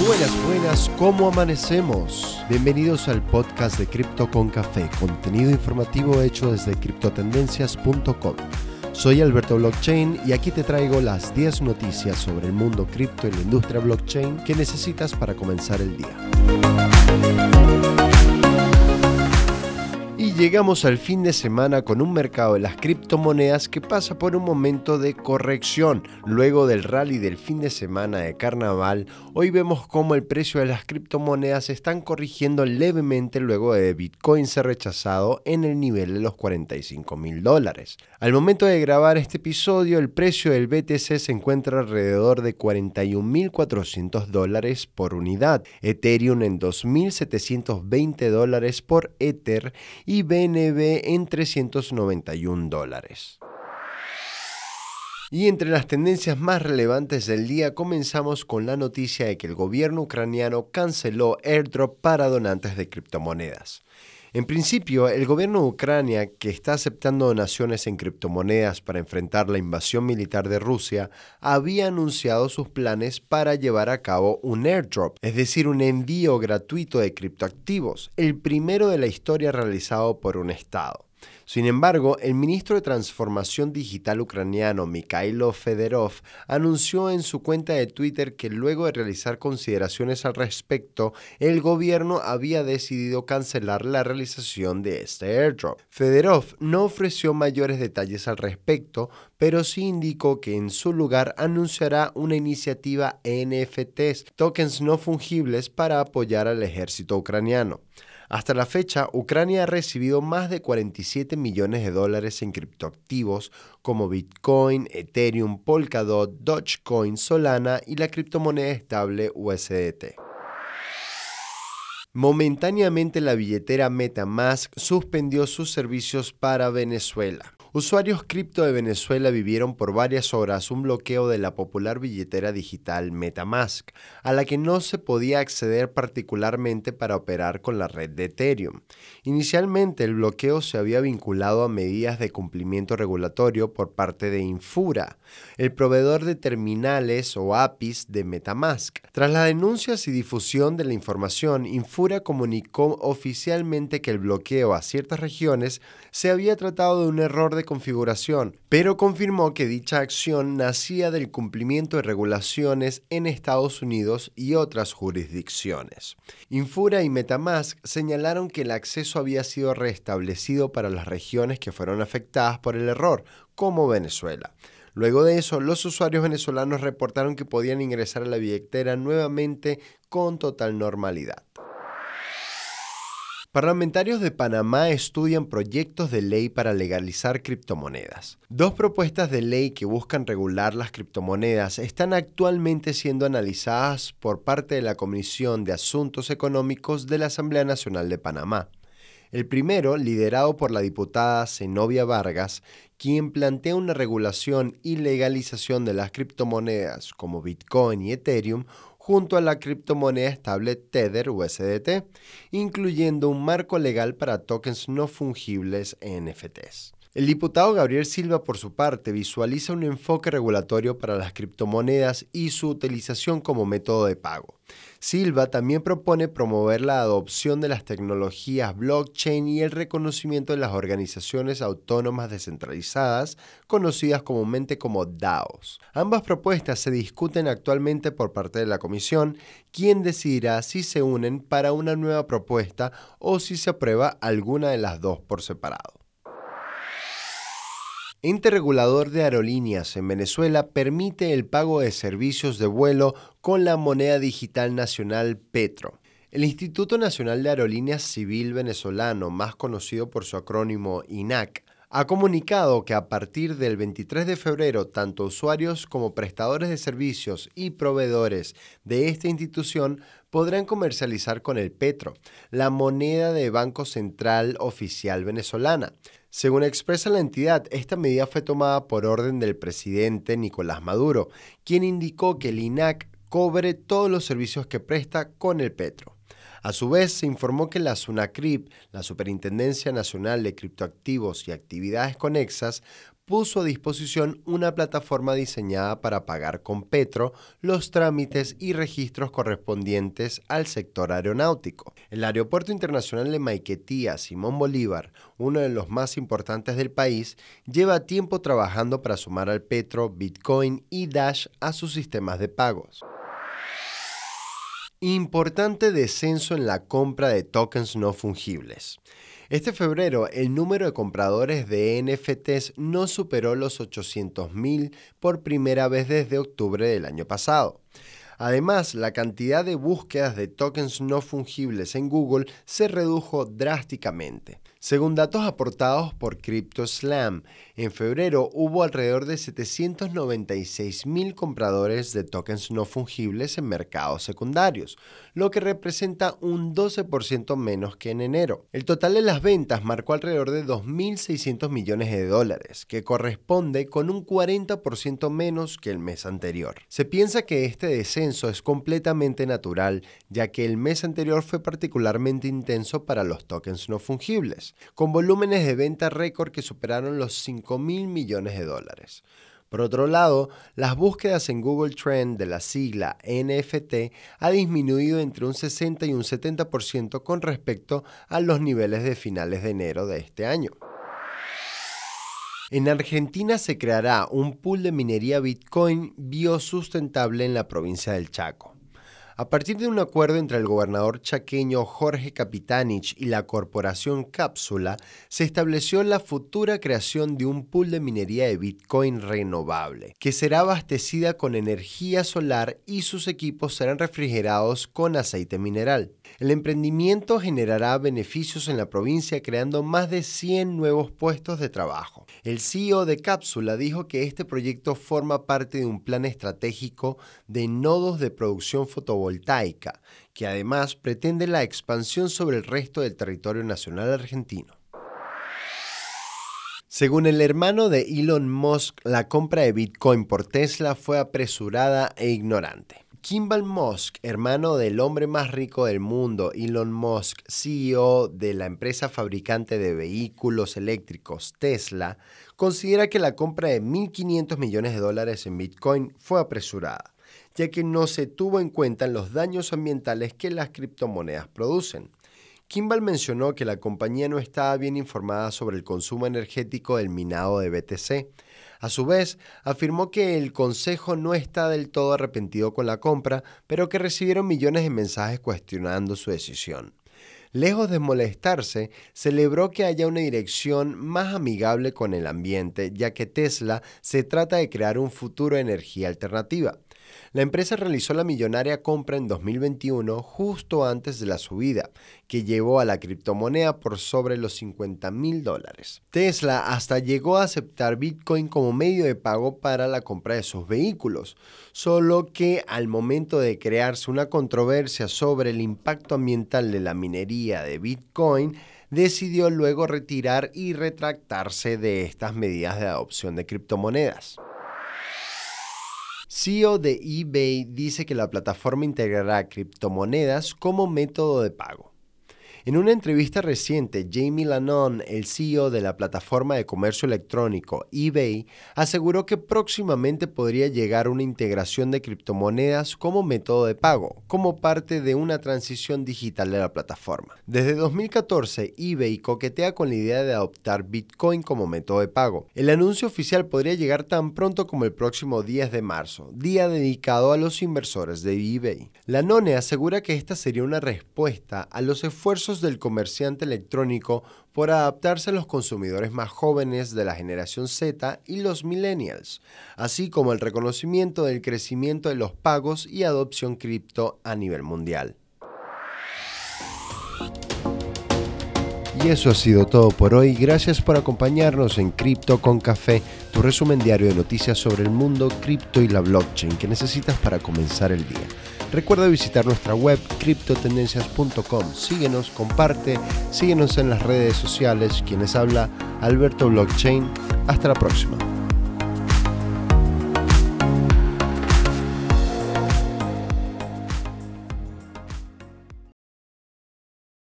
Buenas, buenas, ¿cómo amanecemos? Bienvenidos al podcast de Cripto con Café, contenido informativo hecho desde criptotendencias.com. Soy Alberto Blockchain y aquí te traigo las 10 noticias sobre el mundo cripto y la industria blockchain que necesitas para comenzar el día. Y llegamos al fin de semana con un mercado de las criptomonedas que pasa por un momento de corrección. Luego del rally del fin de semana de carnaval, hoy vemos cómo el precio de las criptomonedas están corrigiendo levemente luego de Bitcoin ser rechazado en el nivel de los 45 mil dólares. Al momento de grabar este episodio, el precio del BTC se encuentra alrededor de 41.400 dólares por unidad, Ethereum en 2.720 dólares por Ether y y BNB en 391 dólares. Y entre las tendencias más relevantes del día comenzamos con la noticia de que el gobierno ucraniano canceló airdrop para donantes de criptomonedas. En principio, el gobierno de Ucrania, que está aceptando donaciones en criptomonedas para enfrentar la invasión militar de Rusia, había anunciado sus planes para llevar a cabo un airdrop, es decir, un envío gratuito de criptoactivos, el primero de la historia realizado por un Estado. Sin embargo, el ministro de Transformación Digital ucraniano Mikhailo Federov anunció en su cuenta de Twitter que luego de realizar consideraciones al respecto, el gobierno había decidido cancelar la realización de este airdrop. Federov no ofreció mayores detalles al respecto, pero sí indicó que en su lugar anunciará una iniciativa NFTs, tokens no fungibles para apoyar al ejército ucraniano. Hasta la fecha, Ucrania ha recibido más de 47 millones de dólares en criptoactivos como Bitcoin, Ethereum, Polkadot, Dogecoin, Solana y la criptomoneda estable USDT. Momentáneamente la billetera MetaMask suspendió sus servicios para Venezuela. Usuarios cripto de Venezuela vivieron por varias horas un bloqueo de la popular billetera digital Metamask, a la que no se podía acceder particularmente para operar con la red de Ethereum. Inicialmente el bloqueo se había vinculado a medidas de cumplimiento regulatorio por parte de Infura, el proveedor de terminales o APIs de Metamask. Tras las denuncias y difusión de la información, Infura comunicó oficialmente que el bloqueo a ciertas regiones se había tratado de un error de configuración, pero confirmó que dicha acción nacía del cumplimiento de regulaciones en Estados Unidos y otras jurisdicciones. Infura y Metamask señalaron que el acceso había sido restablecido para las regiones que fueron afectadas por el error, como Venezuela. Luego de eso, los usuarios venezolanos reportaron que podían ingresar a la billetera nuevamente con total normalidad. Parlamentarios de Panamá estudian proyectos de ley para legalizar criptomonedas. Dos propuestas de ley que buscan regular las criptomonedas están actualmente siendo analizadas por parte de la Comisión de Asuntos Económicos de la Asamblea Nacional de Panamá. El primero, liderado por la diputada Zenobia Vargas, quien plantea una regulación y legalización de las criptomonedas como Bitcoin y Ethereum, junto a la criptomoneda estable Tether USDT, incluyendo un marco legal para tokens no fungibles NFTs. El diputado Gabriel Silva, por su parte, visualiza un enfoque regulatorio para las criptomonedas y su utilización como método de pago. Silva también propone promover la adopción de las tecnologías blockchain y el reconocimiento de las organizaciones autónomas descentralizadas, conocidas comúnmente como DAOs. Ambas propuestas se discuten actualmente por parte de la Comisión, quien decidirá si se unen para una nueva propuesta o si se aprueba alguna de las dos por separado. Ente regulador de aerolíneas en Venezuela permite el pago de servicios de vuelo con la moneda digital nacional Petro. El Instituto Nacional de Aerolíneas Civil Venezolano, más conocido por su acrónimo INAC, ha comunicado que a partir del 23 de febrero tanto usuarios como prestadores de servicios y proveedores de esta institución podrán comercializar con el Petro, la moneda de Banco Central oficial venezolana. Según expresa la entidad, esta medida fue tomada por orden del presidente Nicolás Maduro, quien indicó que el INAC cobre todos los servicios que presta con el Petro. A su vez, se informó que la SUNACRIP, la Superintendencia Nacional de Criptoactivos y Actividades Conexas, puso a disposición una plataforma diseñada para pagar con Petro los trámites y registros correspondientes al sector aeronáutico. El Aeropuerto Internacional de Maiquetía, Simón Bolívar, uno de los más importantes del país, lleva tiempo trabajando para sumar al Petro, Bitcoin y Dash a sus sistemas de pagos. Importante descenso en la compra de tokens no fungibles. Este febrero, el número de compradores de NFTs no superó los 800.000 por primera vez desde octubre del año pasado. Además, la cantidad de búsquedas de tokens no fungibles en Google se redujo drásticamente. Según datos aportados por CryptoSlam, en febrero hubo alrededor de 796 mil compradores de tokens no fungibles en mercados secundarios, lo que representa un 12% menos que en enero. El total de las ventas marcó alrededor de 2.600 millones de dólares, que corresponde con un 40% menos que el mes anterior. Se piensa que este descenso es completamente natural, ya que el mes anterior fue particularmente intenso para los tokens no fungibles con volúmenes de venta récord que superaron los 5 mil millones de dólares. Por otro lado, las búsquedas en Google Trend de la sigla NFT ha disminuido entre un 60 y un 70% con respecto a los niveles de finales de enero de este año. En Argentina se creará un pool de minería Bitcoin biosustentable en la provincia del Chaco. A partir de un acuerdo entre el gobernador chaqueño Jorge Capitanich y la corporación Cápsula, se estableció la futura creación de un pool de minería de Bitcoin renovable, que será abastecida con energía solar y sus equipos serán refrigerados con aceite mineral. El emprendimiento generará beneficios en la provincia creando más de 100 nuevos puestos de trabajo. El CEO de Cápsula dijo que este proyecto forma parte de un plan estratégico de nodos de producción fotovoltaica, que además pretende la expansión sobre el resto del territorio nacional argentino. Según el hermano de Elon Musk, la compra de Bitcoin por Tesla fue apresurada e ignorante. Kimball Musk, hermano del hombre más rico del mundo, Elon Musk, CEO de la empresa fabricante de vehículos eléctricos Tesla, considera que la compra de 1.500 millones de dólares en Bitcoin fue apresurada, ya que no se tuvo en cuenta los daños ambientales que las criptomonedas producen. Kimball mencionó que la compañía no estaba bien informada sobre el consumo energético del minado de BTC, a su vez, afirmó que el Consejo no está del todo arrepentido con la compra, pero que recibieron millones de mensajes cuestionando su decisión. Lejos de molestarse, celebró que haya una dirección más amigable con el ambiente, ya que Tesla se trata de crear un futuro de energía alternativa. La empresa realizó la millonaria compra en 2021 justo antes de la subida, que llevó a la criptomoneda por sobre los 50 mil dólares. Tesla hasta llegó a aceptar Bitcoin como medio de pago para la compra de sus vehículos, solo que al momento de crearse una controversia sobre el impacto ambiental de la minería de Bitcoin, decidió luego retirar y retractarse de estas medidas de adopción de criptomonedas. CEO de eBay dice que la plataforma integrará criptomonedas como método de pago. En una entrevista reciente, Jamie Lannon, el CEO de la plataforma de comercio electrónico eBay, aseguró que próximamente podría llegar una integración de criptomonedas como método de pago, como parte de una transición digital de la plataforma. Desde 2014, eBay coquetea con la idea de adoptar Bitcoin como método de pago. El anuncio oficial podría llegar tan pronto como el próximo 10 de marzo, día dedicado a los inversores de eBay. Lanone asegura que esta sería una respuesta a los del comerciante electrónico por adaptarse a los consumidores más jóvenes de la generación Z y los millennials, así como el reconocimiento del crecimiento de los pagos y adopción cripto a nivel mundial. Y eso ha sido todo por hoy. Gracias por acompañarnos en Cripto con Café, tu resumen diario de noticias sobre el mundo cripto y la blockchain que necesitas para comenzar el día. Recuerda visitar nuestra web criptotendencias.com. Síguenos, comparte, síguenos en las redes sociales. Quienes habla Alberto Blockchain. Hasta la próxima.